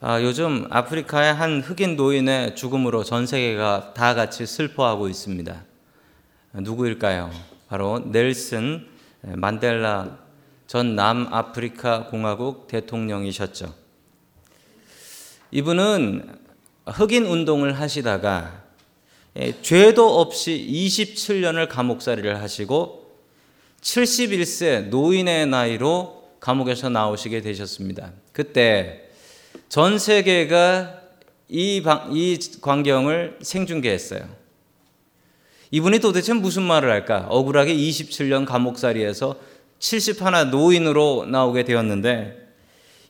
아, 요즘 아프리카의 한 흑인 노인의 죽음으로 전 세계가 다 같이 슬퍼하고 있습니다. 누구일까요? 바로 넬슨 만델라 전 남아프리카 공화국 대통령이셨죠. 이분은 흑인 운동을 하시다가 예, 죄도 없이 27년을 감옥살이를 하시고 71세 노인의 나이로 감옥에서 나오시게 되셨습니다. 그때 전 세계가 이, 방, 이 광경을 생중계했어요. 이분이 도대체 무슨 말을 할까? 억울하게 27년 감옥살이에서 71 노인으로 나오게 되었는데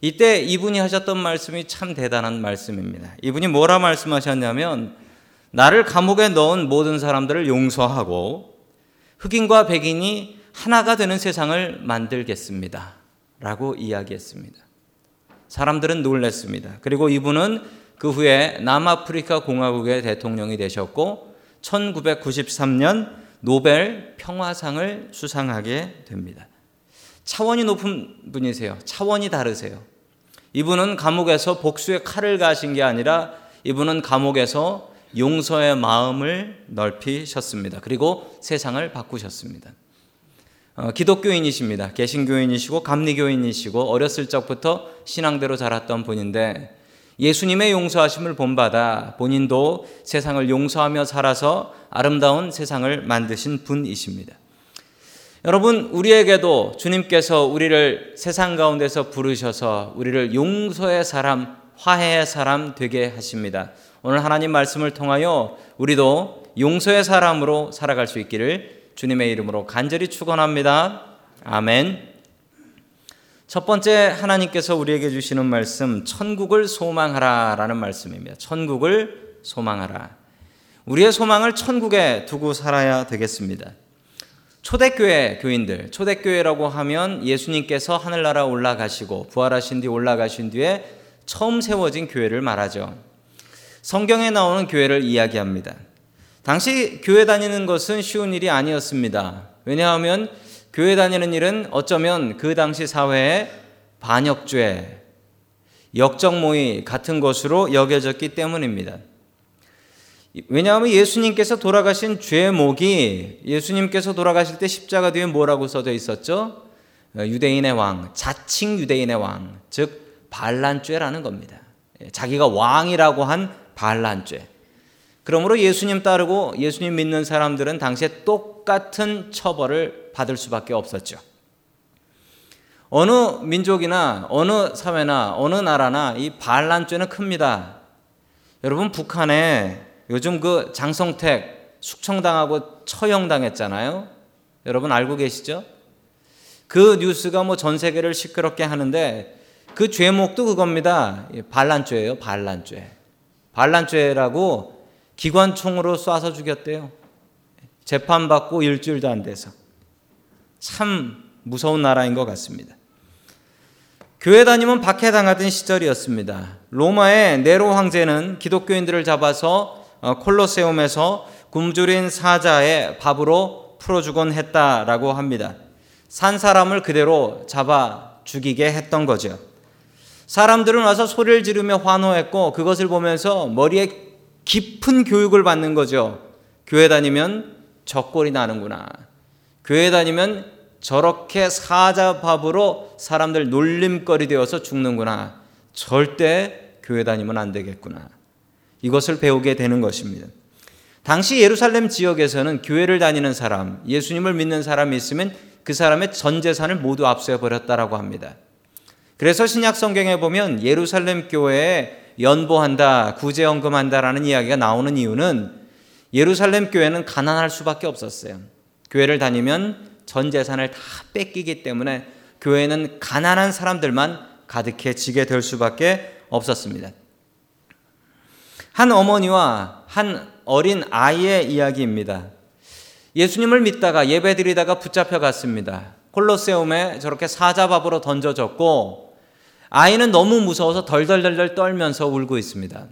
이때 이분이 하셨던 말씀이 참 대단한 말씀입니다. 이분이 뭐라 말씀하셨냐면 나를 감옥에 넣은 모든 사람들을 용서하고 흑인과 백인이 하나가 되는 세상을 만들겠습니다. 라고 이야기했습니다. 사람들은 놀랐습니다. 그리고 이분은 그 후에 남아프리카 공화국의 대통령이 되셨고 1993년 노벨 평화상을 수상하게 됩니다. 차원이 높은 분이세요. 차원이 다르세요. 이분은 감옥에서 복수의 칼을 가신 게 아니라 이분은 감옥에서 용서의 마음을 넓히셨습니다. 그리고 세상을 바꾸셨습니다. 어, 기독교인이십니다. 개신교인이시고 감리교인이시고 어렸을 적부터 신앙대로 자랐던 분인데 예수님의 용서하심을 본받아 본인도 세상을 용서하며 살아서 아름다운 세상을 만드신 분이십니다. 여러분, 우리에게도 주님께서 우리를 세상 가운데서 부르셔서 우리를 용서의 사람, 화해의 사람 되게 하십니다. 오늘 하나님 말씀을 통하여 우리도 용서의 사람으로 살아갈 수 있기를 주님의 이름으로 간절히 축원합니다. 아멘. 첫 번째 하나님께서 우리에게 주시는 말씀 천국을 소망하라라는 말씀입니다. 천국을 소망하라. 우리의 소망을 천국에 두고 살아야 되겠습니다. 초대교회 교인들, 초대교회라고 하면 예수님께서 하늘나라 올라가시고 부활하신 뒤 올라가신 뒤에 처음 세워진 교회를 말하죠. 성경에 나오는 교회를 이야기합니다. 당시 교회 다니는 것은 쉬운 일이 아니었습니다. 왜냐하면 교회 다니는 일은 어쩌면 그 당시 사회의 반역죄, 역정모의 같은 것으로 여겨졌기 때문입니다. 왜냐하면 예수님께서 돌아가신 죄목이 예수님께서 돌아가실 때 십자가 뒤에 뭐라고 써져 있었죠? 유대인의 왕, 자칭 유대인의 왕, 즉 반란죄라는 겁니다. 자기가 왕이라고 한 반란죄. 그러므로 예수님 따르고 예수님 믿는 사람들은 당시에 똑같은 처벌을 받을 수밖에 없었죠. 어느 민족이나 어느 사회나 어느 나라나 이 반란죄는 큽니다. 여러분 북한에 요즘 그 장성택 숙청당하고 처형당했잖아요. 여러분 알고 계시죠? 그 뉴스가 뭐 전 세계를 시끄럽게 하는데 그 죄목도 그겁니다. 반란죄예요, 반란죄. 반란죄라고 기관총으로 쏴서 죽였대요. 재판받고 일주일도 안 돼서. 참 무서운 나라인 것 같습니다. 교회 다니면 박해당하던 시절이었습니다. 로마의 네로 황제는 기독교인들을 잡아서 어, 콜로세움에서 굶주린 사자의 밥으로 풀어주곤 했다라고 합니다. 산 사람을 그대로 잡아 죽이게 했던 거죠. 사람들은 와서 소리를 지르며 환호했고 그것을 보면서 머리에 깊은 교육을 받는 거죠. 교회 다니면 적골이 나는구나. 교회 다니면 저렇게 사자밥으로 사람들 놀림거리 되어서 죽는구나. 절대 교회 다니면 안 되겠구나. 이것을 배우게 되는 것입니다. 당시 예루살렘 지역에서는 교회를 다니는 사람, 예수님을 믿는 사람이 있으면 그 사람의 전 재산을 모두 압수해 버렸다라고 합니다. 그래서 신약 성경에 보면 예루살렘 교회에 연보한다, 구제연금한다라는 이야기가 나오는 이유는 예루살렘 교회는 가난할 수밖에 없었어요. 교회를 다니면 전 재산을 다 뺏기기 때문에 교회는 가난한 사람들만 가득해지게 될 수밖에 없었습니다. 한 어머니와 한 어린 아이의 이야기입니다. 예수님을 믿다가 예배드리다가 붙잡혀 갔습니다. 콜로세움에 저렇게 사자밥으로 던져졌고 아이는 너무 무서워서 덜덜덜덜 떨면서 울고 있습니다.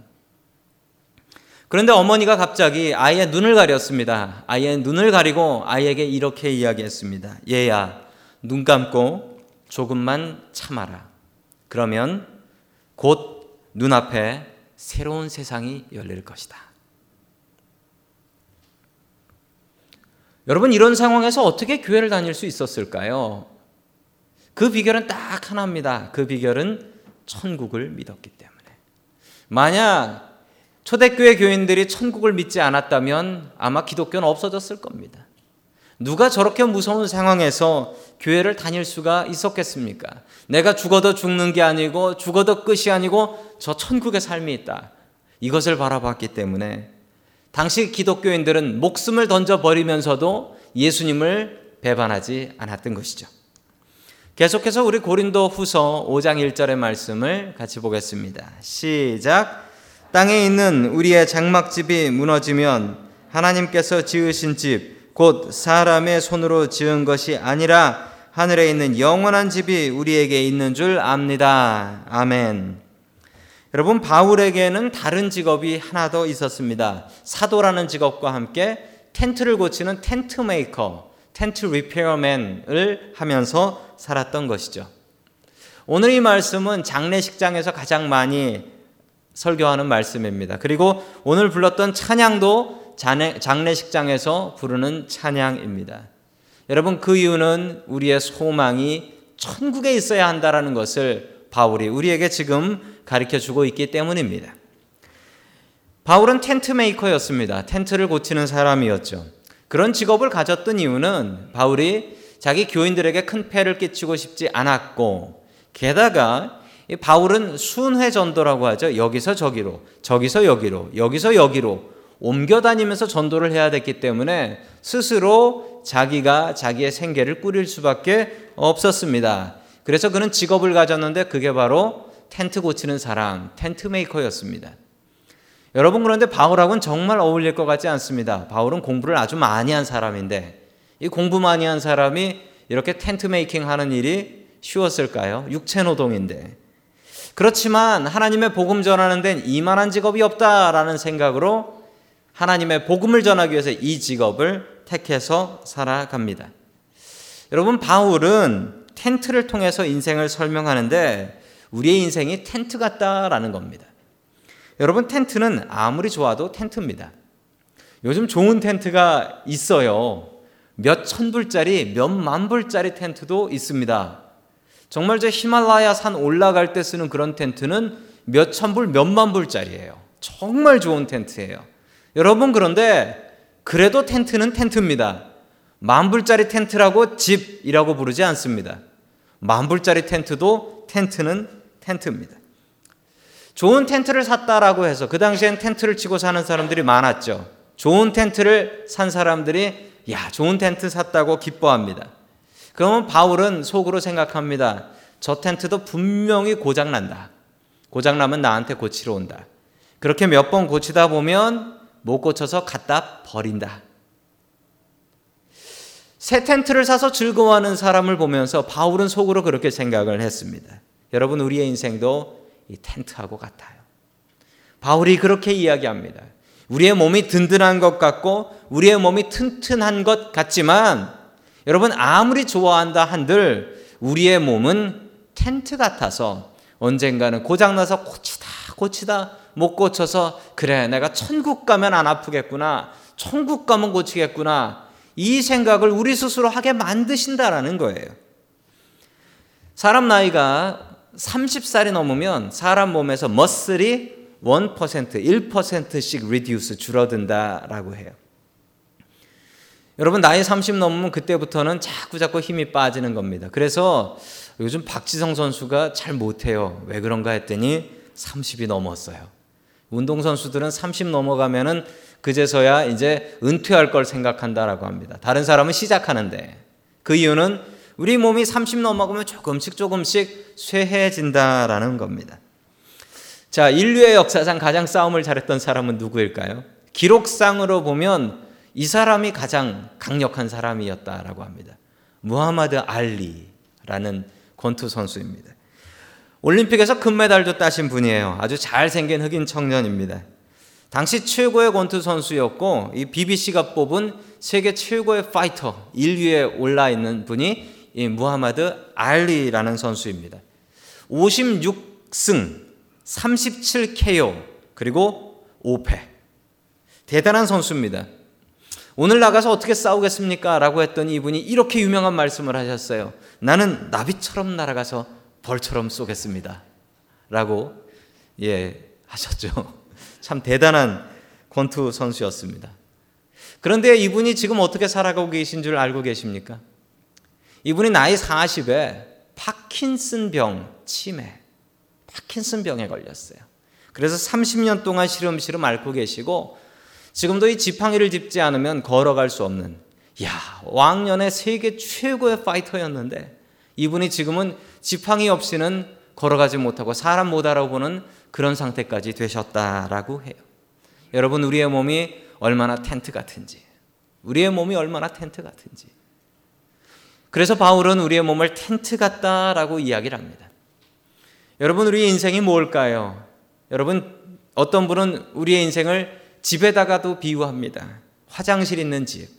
그런데 어머니가 갑자기 아이의 눈을 가렸습니다. 아이의 눈을 가리고 아이에게 이렇게 이야기했습니다. 얘야, 눈 감고 조금만 참아라. 그러면 곧 눈앞에 새로운 세상이 열릴 것이다. 여러분 이런 상황에서 어떻게 교회를 다닐 수 있었을까요? 그 비결은 딱 하나입니다. 그 비결은 천국을 믿었기 때문에. 만약 초대교회 교인들이 천국을 믿지 않았다면 아마 기독교는 없어졌을 겁니다. 누가 저렇게 무서운 상황에서 교회를 다닐 수가 있었겠습니까? 내가 죽어도 죽는 게 아니고 죽어도 끝이 아니고 저 천국의 삶이 있다. 이것을 바라봤기 때문에 당시 기독교인들은 목숨을 던져버리면서도 예수님을 배반하지 않았던 것이죠. 계속해서 우리 고린도 후서 5장 1절의 말씀을 같이 보겠습니다. 시작. 땅에 있는 우리의 장막집이 무너지면 하나님께서 지으신 집, 곧 사람의 손으로 지은 것이 아니라 하늘에 있는 영원한 집이 우리에게 있는 줄 압니다. 아멘. 여러분 바울에게는 다른 직업이 하나 더 있었습니다. 사도라는 직업과 함께 텐트를 고치는 텐트 메이커, 텐트 리페어맨을 하면서 살았던 것이죠. 오늘 이 말씀은 장례식장에서 가장 많이 설교하는 말씀입니다. 그리고 오늘 불렀던 찬양도 장례식장에서 부르는 찬양입니다. 여러분 그 이유는 우리의 소망이 천국에 있어야 한다라는 것을 바울이 우리에게 지금 가르쳐 주고 있기 때문입니다. 바울은 텐트 메이커였습니다. 텐트를 고치는 사람이었죠. 그런 직업을 가졌던 이유는 바울이 자기 교인들에게 큰 폐를 끼치고 싶지 않았고 게다가 바울은 순회 전도라고 하죠. 여기서 저기로, 저기서 여기로, 여기서 여기로 옮겨 다니면서 전도를 해야 됐기 때문에 스스로 자기가 자기의 생계를 꾸릴 수밖에 없었습니다. 그래서 그는 직업을 가졌는데 그게 바로 텐트 고치는 사람, 텐트 메이커였습니다. 여러분 그런데 바울하고는 정말 어울릴 것 같지 않습니다. 바울은 공부를 아주 많이 한 사람인데 이 공부 많이 한 사람이 이렇게 텐트 메이킹 하는 일이 쉬웠을까요? 육체 노동인데. 그렇지만 하나님의 복음 전하는 데는 이만한 직업이 없다라는 생각으로 하나님의 복음을 전하기 위해서 이 직업을 택해서 살아갑니다. 여러분 바울은 텐트를 통해서 인생을 설명하는데 우리의 인생이 텐트 같다라는 겁니다. 여러분 텐트는 아무리 좋아도 텐트입니다. 요즘 좋은 텐트가 있어요. 몇 천 불짜리, 몇 만 불짜리 텐트도 있습니다. 정말 저 히말라야 산 올라갈 때 쓰는 그런 텐트는 몇 천 불, 몇 만 불짜리예요. 정말 좋은 텐트예요. 여러분 그런데 그래도 텐트는 텐트입니다. 만 불짜리 텐트라고 집이라고 부르지 않습니다. 만 불짜리 텐트도 텐트는 텐트입니다. 좋은 텐트를 샀다라고 해서 그 당시엔 텐트를 치고 사는 사람들이 많았죠. 좋은 텐트를 산 사람들이 야, 좋은 텐트 샀다고 기뻐합니다. 그러면 바울은 속으로 생각합니다. 저 텐트도 분명히 고장난다. 고장나면 나한테 고치러 온다. 그렇게 몇 번 고치다 보면 못 고쳐서 갖다 버린다. 새 텐트를 사서 즐거워하는 사람을 보면서 바울은 속으로 그렇게 생각을 했습니다. 여러분 우리의 인생도 이 텐트하고 같아요. 바울이 그렇게 이야기합니다. 우리의 몸이 든든한 것 같고 우리의 몸이 튼튼한 것 같지만 여러분 아무리 좋아한다 한들 우리의 몸은 텐트 같아서 언젠가는 고장나서 고치다 고치다 못 고쳐서 그래 내가 천국 가면 안 아프겠구나 천국 가면 고치겠구나 이 생각을 우리 스스로 하게 만드신다라는 거예요. 사람 나이가 30살이 넘으면 사람 몸에서 머슬이 1% 1%씩 reduce 줄어든다라고 해요. 여러분 나이 30 넘으면 그때부터는 자꾸 자꾸 힘이 빠지는 겁니다. 그래서 요즘 박지성 선수가 잘 못해요. 왜 그런가 했더니 30이 넘었어요. 운동 선수들은 30 넘어가면은 그제서야 이제 은퇴할 걸 생각한다라고 합니다. 다른 사람은 시작하는데 그 이유는 우리 몸이 30 넘어가면 조금씩 조금씩 쇠해진다라는 겁니다. 자, 인류의 역사상 가장 싸움을 잘했던 사람은 누구일까요? 기록상으로 보면 이 사람이 가장 강력한 사람이었다라고 합니다. 무하마드 알리라는 권투 선수입니다. 올림픽에서 금메달도 따신 분이에요. 아주 잘생긴 흑인 청년입니다. 당시 최고의 권투 선수였고 이 BBC가 뽑은 세계 최고의 파이터 1위에 올라 있는 분이 이 무하마드 알리라는 선수입니다. 56승 37KO, 그리고 5패. 대단한 선수입니다. 오늘 나가서 어떻게 싸우겠습니까? 라고 했더니 이분이 이렇게 유명한 말씀을 하셨어요. 나는 나비처럼 날아가서 벌처럼 쏘겠습니다. 라고, 예, 하셨죠. 참 대단한 권투 선수였습니다. 그런데 이분이 지금 어떻게 살아가고 계신 줄 알고 계십니까? 이분이 나이 40에 파킨슨 병 치매, 파킨슨 병에 걸렸어요. 그래서 30년 동안 시름시름 앓고 계시고 지금도 이 지팡이를 짚지 않으면 걸어갈 수 없는 야 왕년의 세계 최고의 파이터였는데 이분이 지금은 지팡이 없이는 걸어가지 못하고 사람 못 알아보는 그런 상태까지 되셨다라고 해요. 여러분 우리의 몸이 얼마나 텐트 같은지 우리의 몸이 얼마나 텐트 같은지 그래서 바울은 우리의 몸을 텐트 같다라고 이야기를 합니다. 여러분 우리 인생이 뭘까요? 여러분 어떤 분은 우리의 인생을 집에다가도 비유합니다. 화장실 있는 집.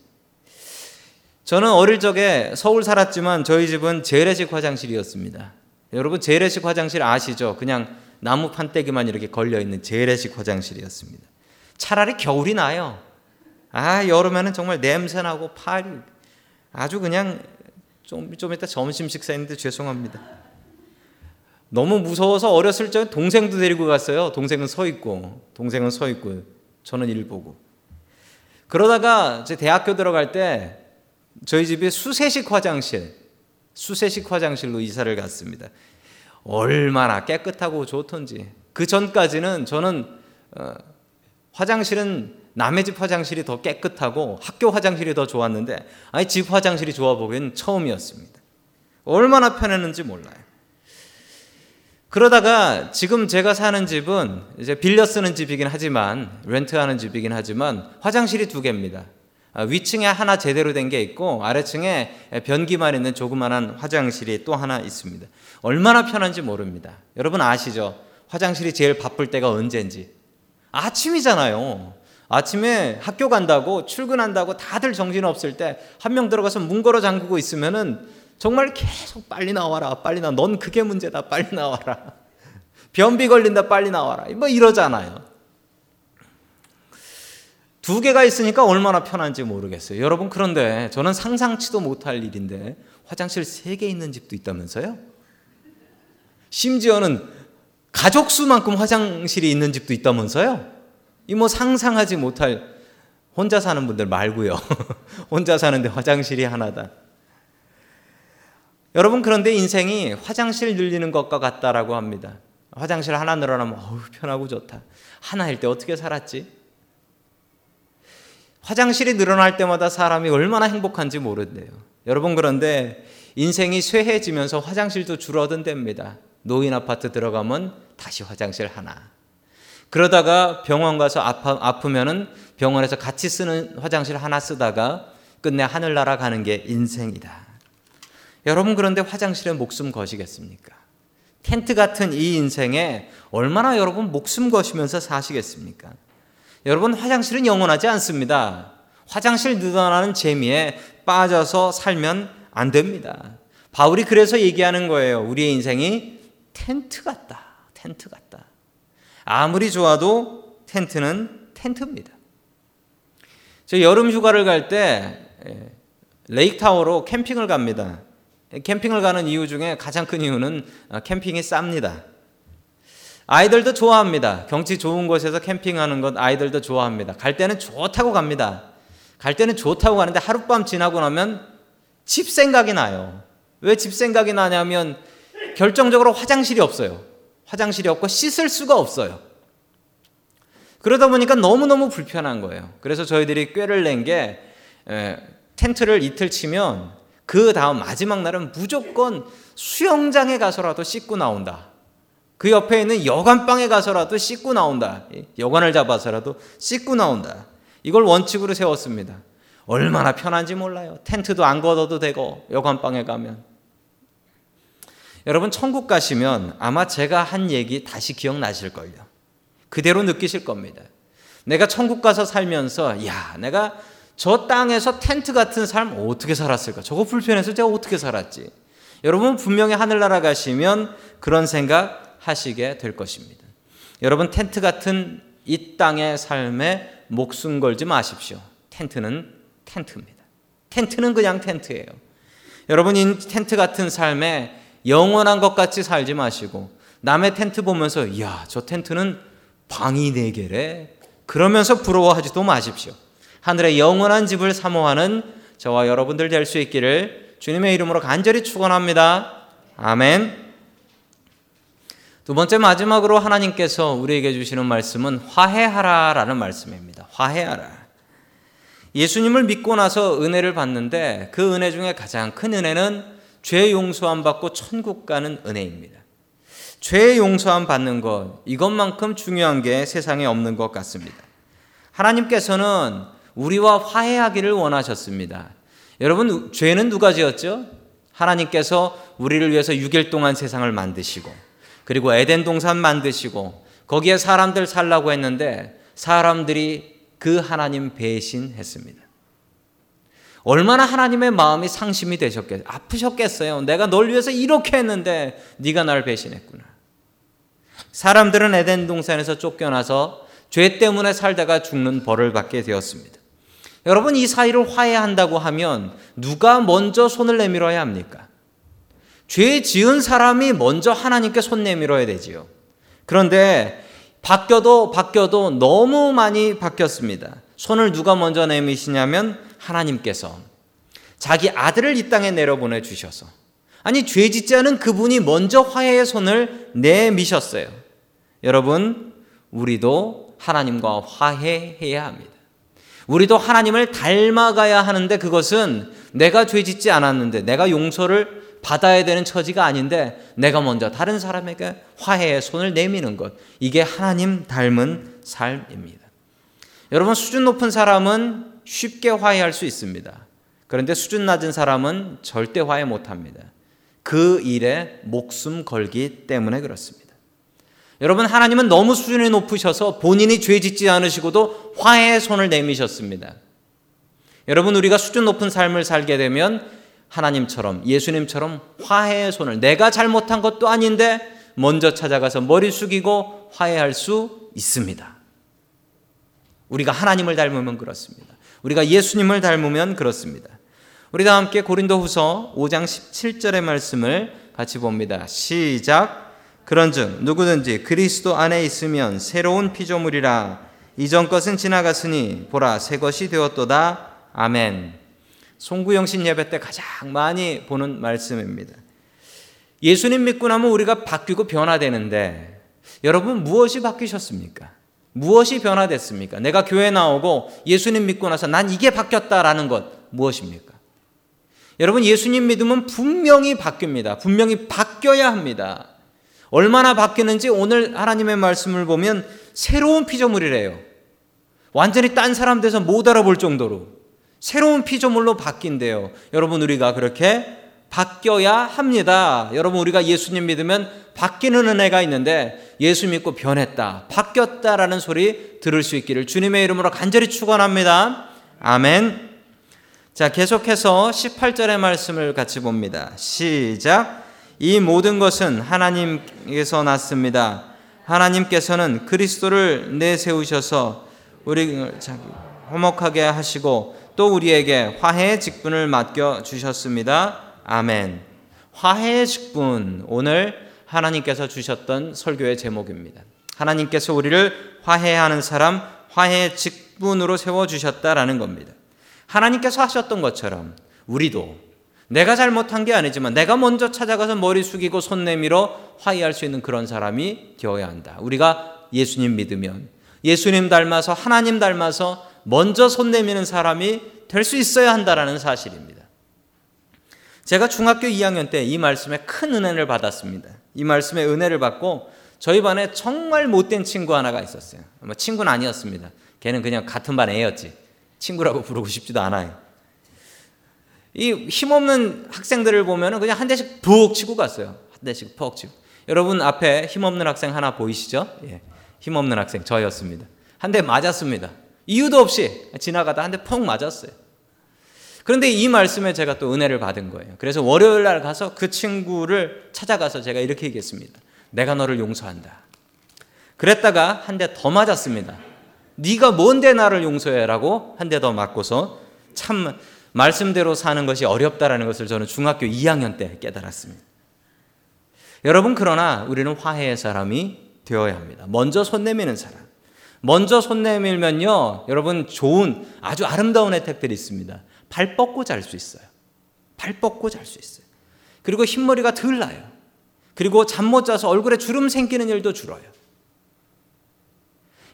저는 어릴 적에 서울 살았지만 저희 집은 재래식 화장실이었습니다. 여러분 재래식 화장실 아시죠? 그냥 나무 판때기만 이렇게 걸려 있는 재래식 화장실이었습니다. 차라리 겨울이 나요. 아 여름에는 정말 냄새 나고 팔이 아주 그냥 좀, 좀 이따 점심 식사했는데 죄송합니다. 너무 무서워서 어렸을 적에 동생도 데리고 갔어요. 동생은 서 있고, 동생은 서 있고, 저는 일 보고. 그러다가 제 대학교 들어갈 때 저희 집이 수세식 화장실, 수세식 화장실로 이사를 갔습니다. 얼마나 깨끗하고 좋던지. 그 전까지는 저는 어, 화장실은 남의 집 화장실이 더 깨끗하고 학교 화장실이 더 좋았는데 아니 집 화장실이 좋아 보기엔 처음이었습니다. 얼마나 편했는지 몰라요. 그러다가 지금 제가 사는 집은 이제 빌려 쓰는 집이긴 하지만 렌트하는 집이긴 하지만 화장실이 두 개입니다. 아, 위층에 하나 제대로 된 게 있고 아래층에 변기만 있는 조그만한 화장실이 또 하나 있습니다. 얼마나 편한지 모릅니다. 여러분 아시죠? 화장실이 제일 바쁠 때가 언제인지. 아침이잖아요. 아침에 학교 간다고 출근한다고 다들 정신 없을 때 한 명 들어가서 문 걸어 잠그고 있으면은 정말 계속 빨리 나와라 빨리 나와 넌 그게 문제다 빨리 나와라. 변비 걸린다 빨리 나와라. 뭐 이러잖아요. 두 개가 있으니까 얼마나 편한지 모르겠어요. 여러분 그런데 저는 상상치도 못할 일인데 화장실 세 개 있는 집도 있다면서요? 심지어는 가족 수만큼 화장실이 있는 집도 있다면서요 이 뭐 상상하지 못할 혼자 사는 분들 말고요. 혼자 사는데 화장실이 하나다. 여러분 그런데 인생이 화장실 늘리는 것과 같다라고 합니다. 화장실 하나 늘어나면 어우 편하고 좋다. 하나일 때 어떻게 살았지? 화장실이 늘어날 때마다 사람이 얼마나 행복한지 모른대요. 여러분 그런데 인생이 쇠해지면서 화장실도 줄어든답니다. 노인 아파트 들어가면 다시 화장실 하나. 그러다가 병원 가서 아파, 아프면은 병원에서 같이 쓰는 화장실 하나 쓰다가 끝내 하늘나라 가는 게 인생이다. 여러분 그런데 화장실에 목숨 거시겠습니까? 텐트 같은 이 인생에 얼마나 여러분 목숨 거시면서 사시겠습니까? 여러분 화장실은 영원하지 않습니다. 화장실 늘어나는 재미에 빠져서 살면 안 됩니다. 바울이 그래서 얘기하는 거예요. 우리의 인생이 텐트 같다. 텐트 같다. 아무리 좋아도 텐트는 텐트입니다. 저 여름 휴가를 갈때 예, 레이크타워로 캠핑을 갑니다. 캠핑을 가는 이유 중에 가장 큰 이유는 아, 캠핑이 쌉니다. 아이들도 좋아합니다. 경치 좋은 곳에서 캠핑하는 것 아이들도 좋아합니다. 갈 때는 좋다고 갑니다. 갈 때는 좋다고 가는데 하룻밤 지나고 나면 집 생각이 나요. 왜 집 생각이 나냐면 결정적으로 화장실이 없어요. 화장실이 없고 씻을 수가 없어요. 그러다 보니까 너무너무 불편한 거예요. 그래서 저희들이 꾀를 낸 게 텐트를 이틀 치면 그 다음 마지막 날은 무조건 수영장에 가서라도 씻고 나온다. 그 옆에 있는 여관방에 가서라도 씻고 나온다. 여관을 잡아서라도 씻고 나온다. 이걸 원칙으로 세웠습니다. 얼마나 편한지 몰라요. 텐트도 안 걷어도 되고 여관방에 가면. 여러분 천국 가시면 아마 제가 한 얘기 다시 기억나실 걸요. 그대로 느끼실 겁니다. 내가 천국 가서 살면서 야 내가 저 땅에서 텐트 같은 삶 어떻게 살았을까? 저거 불편해서 제가 어떻게 살았지? 여러분 분명히 하늘나라 가시면 그런 생각 하시게 될 것입니다. 여러분 텐트 같은 이 땅의 삶에 목숨 걸지 마십시오. 텐트는 텐트입니다. 텐트는 그냥 텐트예요. 여러분 이 텐트 같은 삶에 영원한 것 같이 살지 마시고 남의 텐트 보면서 이야 저 텐트는 방이 네 개래 그러면서 부러워하지도 마십시오. 하늘의 영원한 집을 사모하는 저와 여러분들 될 수 있기를 주님의 이름으로 간절히 축원합니다. 아멘. 두 번째 마지막으로 하나님께서 우리에게 주시는 말씀은 화해하라라는 말씀입니다. 화해하라. 예수님을 믿고 나서 은혜를 받는데 그 은혜 중에 가장 큰 은혜는 죄 용서함 받고 천국 가는 은혜입니다. 죄 용서함 받는 것 이것만큼 중요한 게 세상에 없는 것 같습니다. 하나님께서는 우리와 화해하기를 원하셨습니다. 여러분 죄는 누가 지었죠? 하나님께서 우리를 위해서 6일 동안 세상을 만드시고 그리고 에덴 동산 만드시고 거기에 사람들 살라고 했는데 사람들이 그 하나님 배신했습니다. 얼마나 하나님의 마음이 상심이 되셨겠, 아프셨겠어요. 내가 널 위해서 이렇게 했는데 네가 날 배신했구나. 사람들은 에덴 동산에서 쫓겨나서 죄 때문에 살다가 죽는 벌을 받게 되었습니다. 여러분 이 사이를 화해한다고 하면 누가 먼저 손을 내밀어야 합니까? 죄 지은 사람이 먼저 하나님께 손 내밀어야 되지요. 그런데 바뀌어도 바뀌어도 너무 많이 바뀌었습니다. 손을 누가 먼저 내미시냐면 하나님께서 자기 아들을 이 땅에 내려보내 주셔서 아니 죄 짓지 않은 그분이 먼저 화해의 손을 내미셨어요. 여러분 우리도 하나님과 화해해야 합니다. 우리도 하나님을 닮아가야 하는데 그것은 내가 죄 짓지 않았는데 내가 용서를 받아야 되는 처지가 아닌데 내가 먼저 다른 사람에게 화해의 손을 내미는 것. 이게 하나님 닮은 삶입니다. 여러분, 수준 높은 사람은 쉽게 화해할 수 있습니다. 그런데 수준 낮은 사람은 절대 화해 못 합니다. 그 일에 목숨 걸기 때문에 그렇습니다. 여러분, 하나님은 너무 수준이 높으셔서 본인이 죄 짓지 않으시고도 화해의 손을 내미셨습니다. 여러분, 우리가 수준 높은 삶을 살게 되면 하나님처럼 예수님처럼 화해의 손을 내가 잘못한 것도 아닌데 먼저 찾아가서 머리 숙이고 화해할 수 있습니다. 우리가 하나님을 닮으면 그렇습니다. 우리가 예수님을 닮으면 그렇습니다. 우리 다 함께 고린도후서 5장 17절의 말씀을 같이 봅니다. 시작. 그런즉 누구든지 그리스도 안에 있으면 새로운 피조물이라 이전 것은 지나갔으니 보라 새 것이 되었도다. 아멘. 송구영신 예배 때 가장 많이 보는 말씀입니다. 예수님 믿고 나면 우리가 바뀌고 변화되는데 여러분 무엇이 바뀌셨습니까? 무엇이 변화됐습니까? 내가 교회 나오고 예수님 믿고 나서 난 이게 바뀌었다라는 것 무엇입니까? 여러분 예수님 믿으면 분명히 바뀝니다. 분명히 바뀌어야 합니다. 얼마나 바뀌는지 오늘 하나님의 말씀을 보면 새로운 피조물이래요. 완전히 딴 사람 돼서 못 알아볼 정도로 새로운 피조물로 바뀐대요. 여러분 우리가 그렇게 바뀌어야 합니다. 여러분 우리가 예수님 믿으면 바뀌는 은혜가 있는데 예수 믿고 변했다, 바뀌었다라는 소리 들을 수 있기를 주님의 이름으로 간절히 축원합니다. 아멘. 자, 계속해서 18절의 말씀을 같이 봅니다. 시작. 이 모든 것은 하나님께서 났습니다. 하나님께서는 그리스도를 내세우셔서 우리 화목하게 하시고 또 우리에게 화해의 직분을 맡겨 주셨습니다. 아멘. 화해의 직분 오늘 하나님께서 주셨던 설교의 제목입니다. 하나님께서 우리를 화해하는 사람, 화해의 직분으로 세워 주셨다라는 겁니다. 하나님께서 하셨던 것처럼 우리도 내가 잘못한 게 아니지만 내가 먼저 찾아가서 머리 숙이고 손 내밀어 화해할 수 있는 그런 사람이 되어야 한다. 우리가 예수님 믿으면 예수님 닮아서 하나님 닮아서 먼저 손 내미는 사람이 될 수 있어야 한다라는 사실입니다. 제가 중학교 2학년 때 이 말씀에 큰 은혜를 받았습니다. 이 말씀에 은혜를 받고 저희 반에 정말 못된 친구 하나가 있었어요. 뭐 친구는 아니었습니다. 걔는 그냥 같은 반 애였지. 친구라고 부르고 싶지도 않아요. 이 힘없는 학생들을 보면 그냥 한 대씩 푹 치고 갔어요. 한 대씩 푹 치고. 여러분 앞에 힘없는 학생 하나 보이시죠? 예. 힘없는 학생 저였습니다. 한 대 맞았습니다. 이유도 없이 지나가다 한대펑 맞았어요. 그런데 이 말씀에 제가 또 은혜를 받은 거예요. 그래서 월요일 날 가서 그 친구를 찾아가서 제가 이렇게 얘기했습니다. 내가 너를 용서한다. 그랬다가 한 대 더 맞았습니다. 네가 뭔데 나를 용서해라고 한 대 더 맞고서 참 말씀대로 사는 것이 어렵다라는 것을 저는 중학교 2학년 때 깨달았습니다. 여러분 그러나 우리는 화해의 사람이 되어야 합니다. 먼저 손 내미는 사람. 먼저 손 내밀면요, 여러분 좋은 아주 아름다운 혜택들이 있습니다. 발 뻗고 잘 수 있어요. 발 뻗고 잘 수 있어요. 그리고 흰머리가 덜 나요. 그리고 잠 못 자서 얼굴에 주름 생기는 일도 줄어요.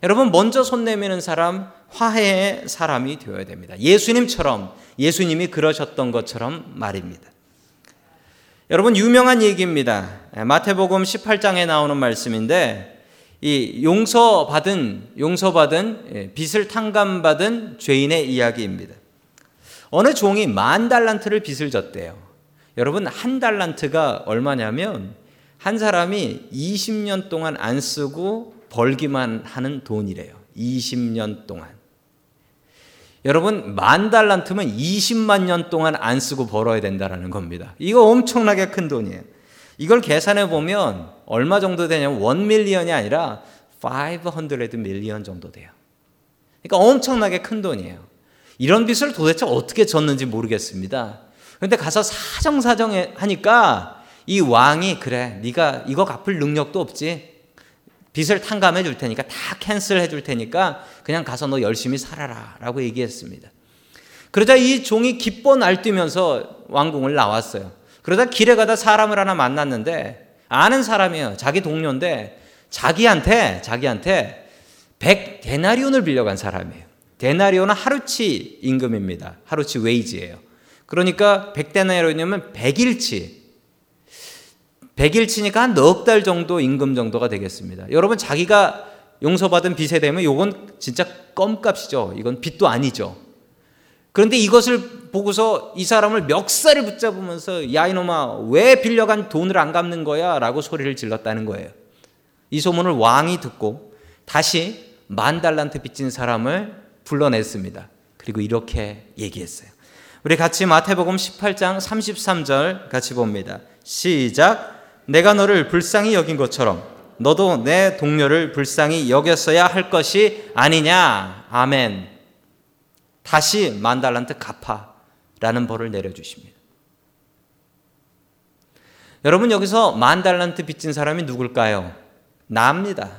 여러분 먼저 손 내미는 사람 화해의 사람이 되어야 됩니다. 예수님처럼 예수님이 그러셨던 것처럼 말입니다. 여러분 유명한 얘기입니다. 마태복음 18장에 나오는 말씀인데 이 용서받은 용서받은 예, 빚을 탕감받은 죄인의 이야기입니다. 어느 종이 만 달란트를 빚을 졌대요. 여러분 한 달란트가 얼마냐면 한 사람이 20년 동안 안 쓰고 벌기만 하는 돈이래요. 20년 동안. 여러분 만 달란트면 20만 년 동안 안 쓰고 벌어야 된다라는 겁니다. 이거 엄청나게 큰 돈이에요. 이걸 계산해 보면 얼마 정도 되냐면 1 밀리언이 아니라 500 밀리언 정도 돼요. 그러니까 엄청나게 큰 돈이에요. 이런 빚을 도대체 어떻게 졌는지 모르겠습니다. 근데 가서 사정사정 하니까 이 왕이 그래 네가 이거 갚을 능력도 없지 빚을 탕감해 줄 테니까 다 캔슬해 줄 테니까 그냥 가서 너 열심히 살아라 라고 얘기했습니다. 그러자 이 종이 기뻐 날뛰면서 왕궁을 나왔어요. 그러다 길에 가다 사람을 하나 만났는데 아는 사람이에요. 자기 동료인데 자기한테 자기한테 100 데나리온을 빌려간 사람이에요. 데나리온은 하루치 임금입니다. 하루치 웨이지예요. 그러니까 100데나리온이면 100일치 100일치니까 한 넉 달 정도 임금 정도가 되겠습니다. 여러분 자기가 용서받은 빚에 대면 이건 진짜 껌값이죠. 이건 빚도 아니죠. 그런데 이것을 보고서 이 사람을 멱살을 붙잡으면서 야 이놈아 왜 빌려간 돈을 안 갚는 거야? 라고 소리를 질렀다는 거예요. 이 소문을 왕이 듣고 다시 만 달란트 빚진 사람을 불러냈습니다. 그리고 이렇게 얘기했어요. 우리 같이 마태복음 18장 33절 같이 봅니다. 시작. 내가 너를 불쌍히 여긴 것처럼 너도 내 동료를 불쌍히 여겼어야 할 것이 아니냐. 아멘. 다시 만 달란트 갚아 라는 벌을 내려주십니다. 여러분 여기서 만 달란트 빚진 사람이 누굴까요? 나입니다.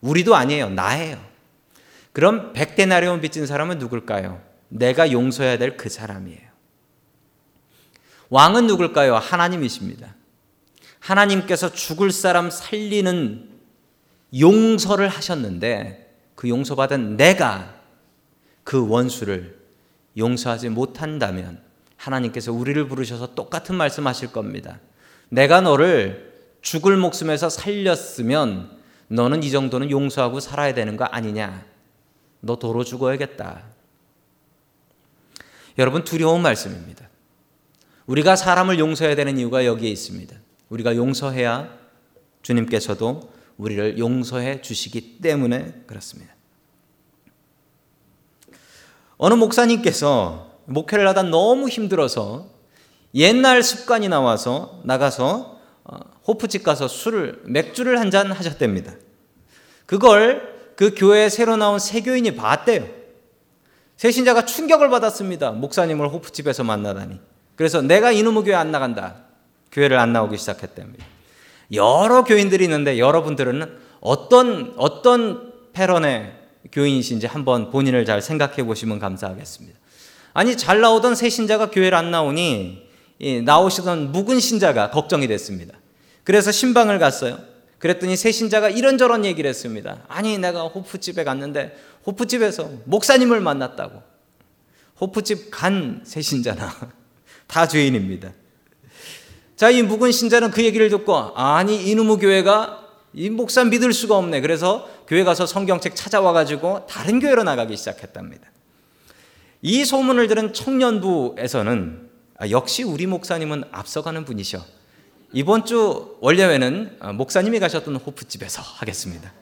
우리도 아니에요. 나예요. 그럼 백데나리온 빚진 사람은 누굴까요? 내가 용서해야 될 그 사람이에요. 왕은 누굴까요? 하나님이십니다. 하나님께서 죽을 사람 살리는 용서를 하셨는데 그 용서받은 내가 그 원수를 용서하지 못한다면 하나님께서 우리를 부르셔서 똑같은 말씀 하실 겁니다. 내가 너를 죽을 목숨에서 살렸으면 너는 이 정도는 용서하고 살아야 되는 거 아니냐? 너 도로 죽어야겠다. 여러분 두려운 말씀입니다. 우리가 사람을 용서해야 되는 이유가 여기에 있습니다. 우리가 용서해야 주님께서도 우리를 용서해 주시기 때문에 그렇습니다. 어느 목사님께서 목회를 하다 너무 힘들어서 옛날 습관이 나와서 나가서 어, 호프집 가서 술을 맥주를 한 잔 하셨답니다. 그걸 그 교회에 새로 나온 새 교인이 봤대요. 새 신자가 충격을 받았습니다. 목사님을 호프집에서 만나다니. 그래서 내가 이놈의 교회 안 나간다. 교회를 안 나오기 시작했답니다. 여러 교인들이 있는데 여러분들은 어떤 어떤 패런의 교인이신지 한번 본인을 잘 생각해 보시면 감사하겠습니다. 아니 잘 나오던 새 신자가 교회를 안 나오니 나오시던 묵은 신자가 걱정이 됐습니다. 그래서 신방을 갔어요. 그랬더니 새 신자가 이런저런 얘기를 했습니다. 아니 내가 호프집에 갔는데 호프집에서 목사님을 만났다고. 호프집 간 새 신자나 다 죄인입니다. 자, 이 묵은 신자는 그 얘기를 듣고 아니 이놈의 교회가 이 목사 믿을 수가 없네. 그래서 교회 가서 성경책 찾아와 가지고 다른 교회로 나가기 시작했답니다. 이 소문을 들은 청년부에서는 아, 역시 우리 목사님은 앞서가는 분이셔. 이번 주 원래회는 아, 목사님이 가셨던 호프집에서 하겠습니다.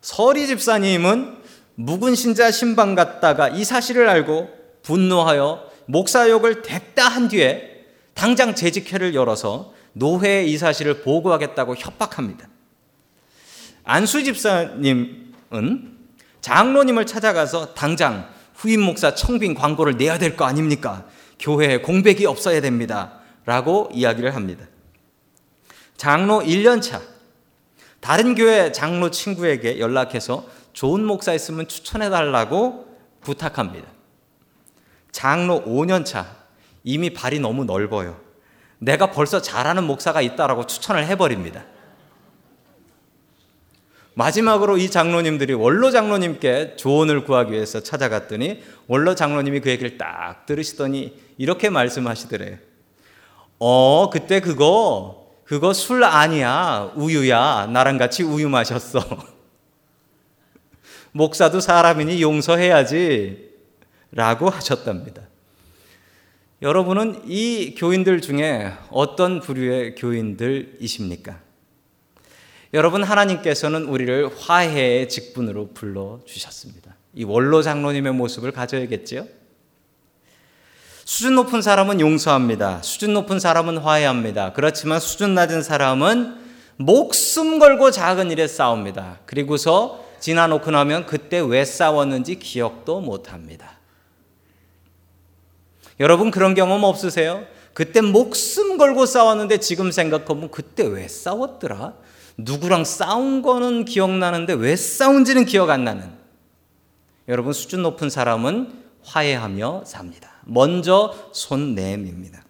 서리 집사님은 묵은 신자 신방 갔다가 이 사실을 알고 분노하여 목사욕을 됐다 한 뒤에 당장 재직회를 열어서 노회에 이 사실을 보고하겠다고 협박합니다. 안수 집사님은 장로님을 찾아가서 당장 후임 목사 청빙 광고를 내야 될 거 아닙니까? 교회에 공백이 없어야 됩니다. 라고 이야기를 합니다. 장로 1년 차, 다른 교회 장로 친구에게 연락해서 좋은 목사 있으면 추천해 달라고 부탁합니다. 장로 5년 차, 이미 발이 너무 넓어요. 내가 벌써 잘하는 목사가 있다라고 추천을 해버립니다. 마지막으로 이 장로님들이 원로 장로님께 조언을 구하기 위해서 찾아갔더니 원로 장로님이 그 얘기를 딱 들으시더니 이렇게 말씀하시더래요. 어, 그때 그거, 그거 술 아니야. 우유야. 나랑 같이 우유 마셨어. 목사도 사람이니 용서해야지. 라고 하셨답니다. 여러분은 이 교인들 중에 어떤 부류의 교인들이십니까? 여러분 하나님께서는 우리를 화해의 직분으로 불러 주셨습니다. 이 원로 장로님의 모습을 가져야겠지요. 수준 높은 사람은 용서합니다. 수준 높은 사람은 화해합니다. 그렇지만 수준 낮은 사람은 목숨 걸고 작은 일에 싸웁니다. 그리고서 지나놓고 나면 그때 왜 싸웠는지 기억도 못 합니다. 여러분 그런 경험 없으세요? 그때 목숨 걸고 싸웠는데 지금 생각하면 그때 왜 싸웠더라? 누구랑 싸운 거는 기억나는데 왜 싸운지는 기억 안 나는. 여러분 수준 높은 사람은 화해하며 삽니다. 먼저 손 내밉니다.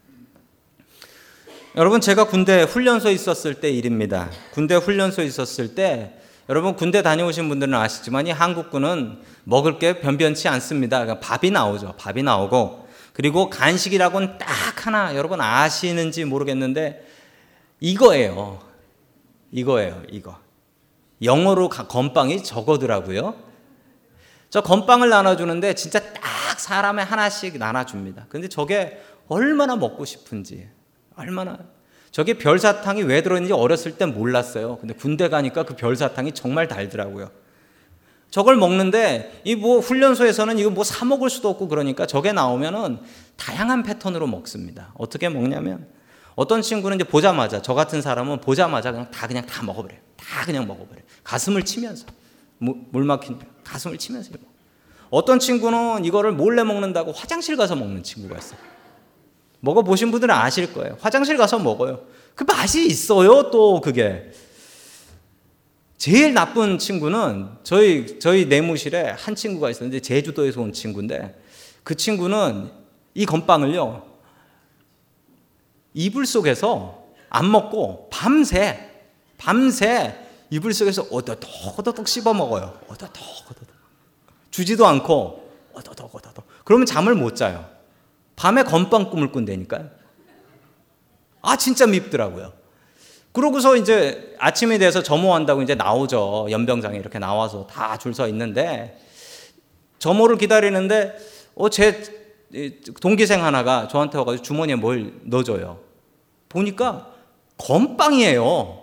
여러분 제가 군대 훈련소에 있었을 때 일입니다. 군대 훈련소에 있었을 때 여러분 군대 다녀오신 분들은 아시지만 이 한국군은 먹을 게 변변치 않습니다. 그러니까 밥이 나오죠. 밥이 나오고 그리고 간식이라고는 딱 하나 여러분 아시는지 모르겠는데 이거예요. 이거예요, 이거. 영어로 건빵이 저거더라고요. 저 건빵을 나눠주는데 진짜 딱 사람에 하나씩 나눠줍니다. 근데 저게 얼마나 먹고 싶은지, 얼마나. 저게 별사탕이 왜 들어있는지 어렸을 땐 몰랐어요. 근데 군대 가니까 그 별사탕이 정말 달더라고요. 저걸 먹는데 이 뭐 훈련소에서는 이거 뭐 사 먹을 수도 없고 그러니까 저게 나오면은 다양한 패턴으로 먹습니다. 어떻게 먹냐면 어떤 친구는 이제 보자마자 저 같은 사람은 보자마자 그냥 다 그냥 다 먹어버려요. 다 그냥 먹어버려요. 가슴을 치면서 물 막힌 가슴을 치면서. 어떤 친구는 이거를 몰래 먹는다고 화장실 가서 먹는 친구가 있어요. 먹어 보신 분들은 아실 거예요. 화장실 가서 먹어요. 그 맛이 있어요. 또 그게 제일 나쁜 친구는 저희 저희 내무실에 한 친구가 있었는데 제주도에서 온 친구인데 그 친구는 이 건빵을요 이불 속에서 안 먹고 밤새 밤새 이불 속에서 어더덕 어더덕 씹어 먹어요. 어더덕 어더덕 주지도 않고 어더덕 어더덕 그러면 잠을 못 자요. 밤에 건빵 꿈을 꾼다니까요. 아 진짜 밉더라고요. 그러고서 이제 아침이 돼서 점호한다고 이제 나오죠. 연병장에 이렇게 나와서 다 줄 서 있는데 점호를 기다리는데 어제 동기생 하나가 저한테 와가지고 주머니에 뭘 넣어줘요. 보니까 건빵이에요.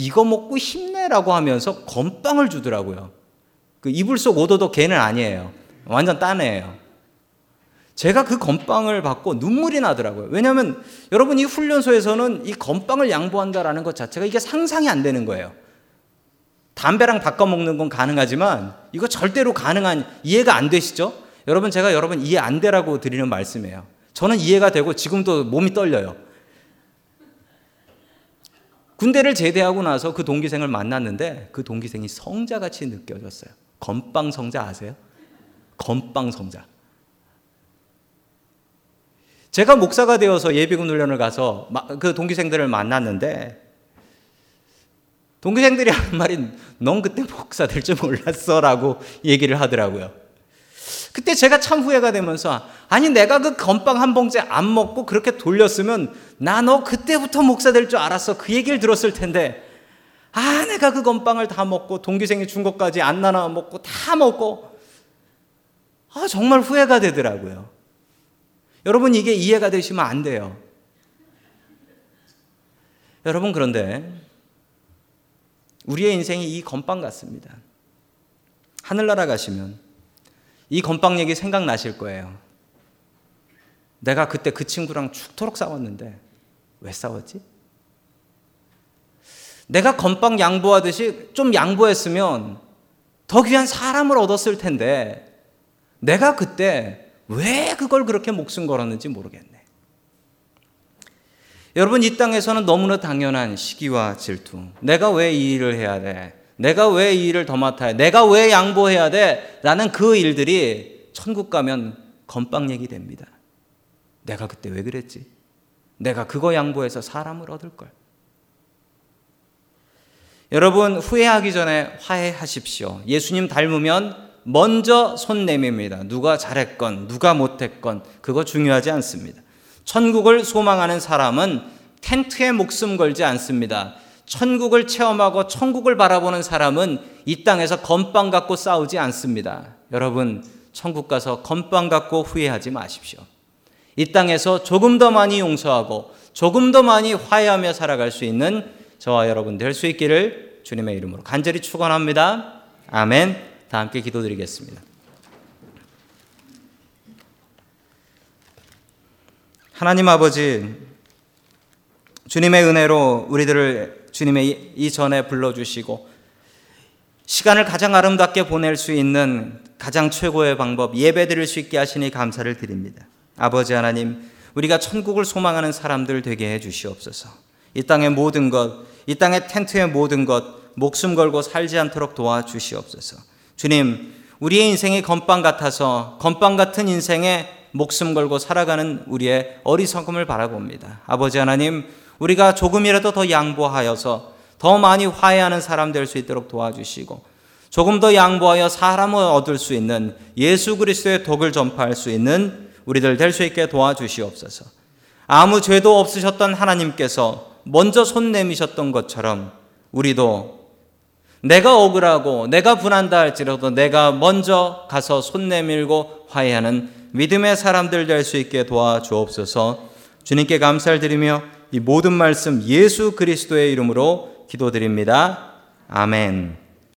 이거 먹고 힘내라고 하면서 건빵을 주더라고요. 그 이불 속 오도도 걔는 아니에요. 완전 딴 애예요. 제가 그 건빵을 받고 눈물이 나더라고요. 왜냐하면 여러분 이 훈련소에서는 이 건빵을 양보한다라는 것 자체가 이게 상상이 안 되는 거예요. 담배랑 바꿔 먹는 건 가능하지만 이거 절대로 가능한 이해가 안 되시죠? 여러분 제가 여러분 이해 안 되라고 드리는 말씀이에요. 저는 이해가 되고 지금도 몸이 떨려요. 군대를 제대하고 나서 그 동기생을 만났는데 그 동기생이 성자같이 느껴졌어요. 건빵 성자 아세요? 건빵 성자. 제가 목사가 되어서 예비군 훈련을 가서 그 동기생들을 만났는데 동기생들이 하는 말이 넌 그때 목사 될 줄 몰랐어 라고 얘기를 하더라고요. 그때 제가 참 후회가 되면서 아니 내가 그 건빵 한 봉지 안 먹고 그렇게 돌렸으면 나 너 그때부터 목사 될 줄 알았어 그 얘기를 들었을 텐데 아 내가 그 건빵을 다 먹고 동기생이 준 것까지 안 나눠 먹고 다 먹고 아 정말 후회가 되더라고요. 여러분 이게 이해가 되시면 안 돼요. 여러분 그런데 우리의 인생이 이 건빵 같습니다. 하늘나라 가시면 이 건빵 얘기 생각나실 거예요. 내가 그때 그 친구랑 죽도록 싸웠는데 왜 싸웠지? 내가 건빵 양보하듯이 좀 양보했으면 더 귀한 사람을 얻었을 텐데 내가 그때 왜 그걸 그렇게 목숨 걸었는지 모르겠네. 여러분 이 땅에서는 너무나 당연한 시기와 질투. 내가 왜 이 일을 해야 돼? 내가 왜 이 일을 더 맡아야 돼? 내가 왜 양보해야 돼? 라는 그 일들이 천국 가면 건빵 얘기 됩니다. 내가 그때 왜 그랬지? 내가 그거 양보해서 사람을 얻을 걸. 여러분 후회하기 전에 화해하십시오. 예수님 닮으면 먼저 손 내밉니다. 누가 잘했건 누가 못했건 그거 중요하지 않습니다. 천국을 소망하는 사람은 텐트에 목숨 걸지 않습니다. 천국을 체험하고 천국을 바라보는 사람은 이 땅에서 건빵 갖고 싸우지 않습니다. 여러분, 천국 가서 건빵 갖고 후회하지 마십시오. 이 땅에서 조금 더 많이 용서하고 조금 더 많이 화해하며 살아갈 수 있는 저와 여러분 될 수 있기를 주님의 이름으로 간절히 축원합니다. 아멘. 다 함께 기도드리겠습니다. 하나님 아버지 주님의 은혜로 우리들을 주님의 이전에 불러주시고 시간을 가장 아름답게 보낼 수 있는 가장 최고의 방법 예배 드릴 수 있게 하시니 감사를 드립니다. 아버지 하나님, 우리가 천국을 소망하는 사람들 되게 해 주시옵소서. 이 땅의 모든 것, 이 땅의 텐트의 모든 것, 목숨 걸고 살지 않도록 도와주시옵소서. 주님, 우리의 인생이 건빵 같아서 건빵 같은 인생에 목숨 걸고 살아가는 우리의 어리석음을 바라봅니다. 아버지 하나님, 우리가 조금이라도 더 양보하여서 더 많이 화해하는 사람 될 수 있도록 도와주시고 조금 더 양보하여 사람을 얻을 수 있는 예수 그리스도의 독을 전파할 수 있는 우리들 될 수 있게 도와주시옵소서. 아무 죄도 없으셨던 하나님께서 먼저 손 내미셨던 것처럼 우리도 내가 억울하고 내가 분한다 할지라도 내가 먼저 가서 손 내밀고 화해하는 믿음의 사람들 될 수 있게 도와주옵소서. 주님께 감사를 드리며 이 모든 말씀 예수 그리스도의 이름으로 기도드립니다. 아멘.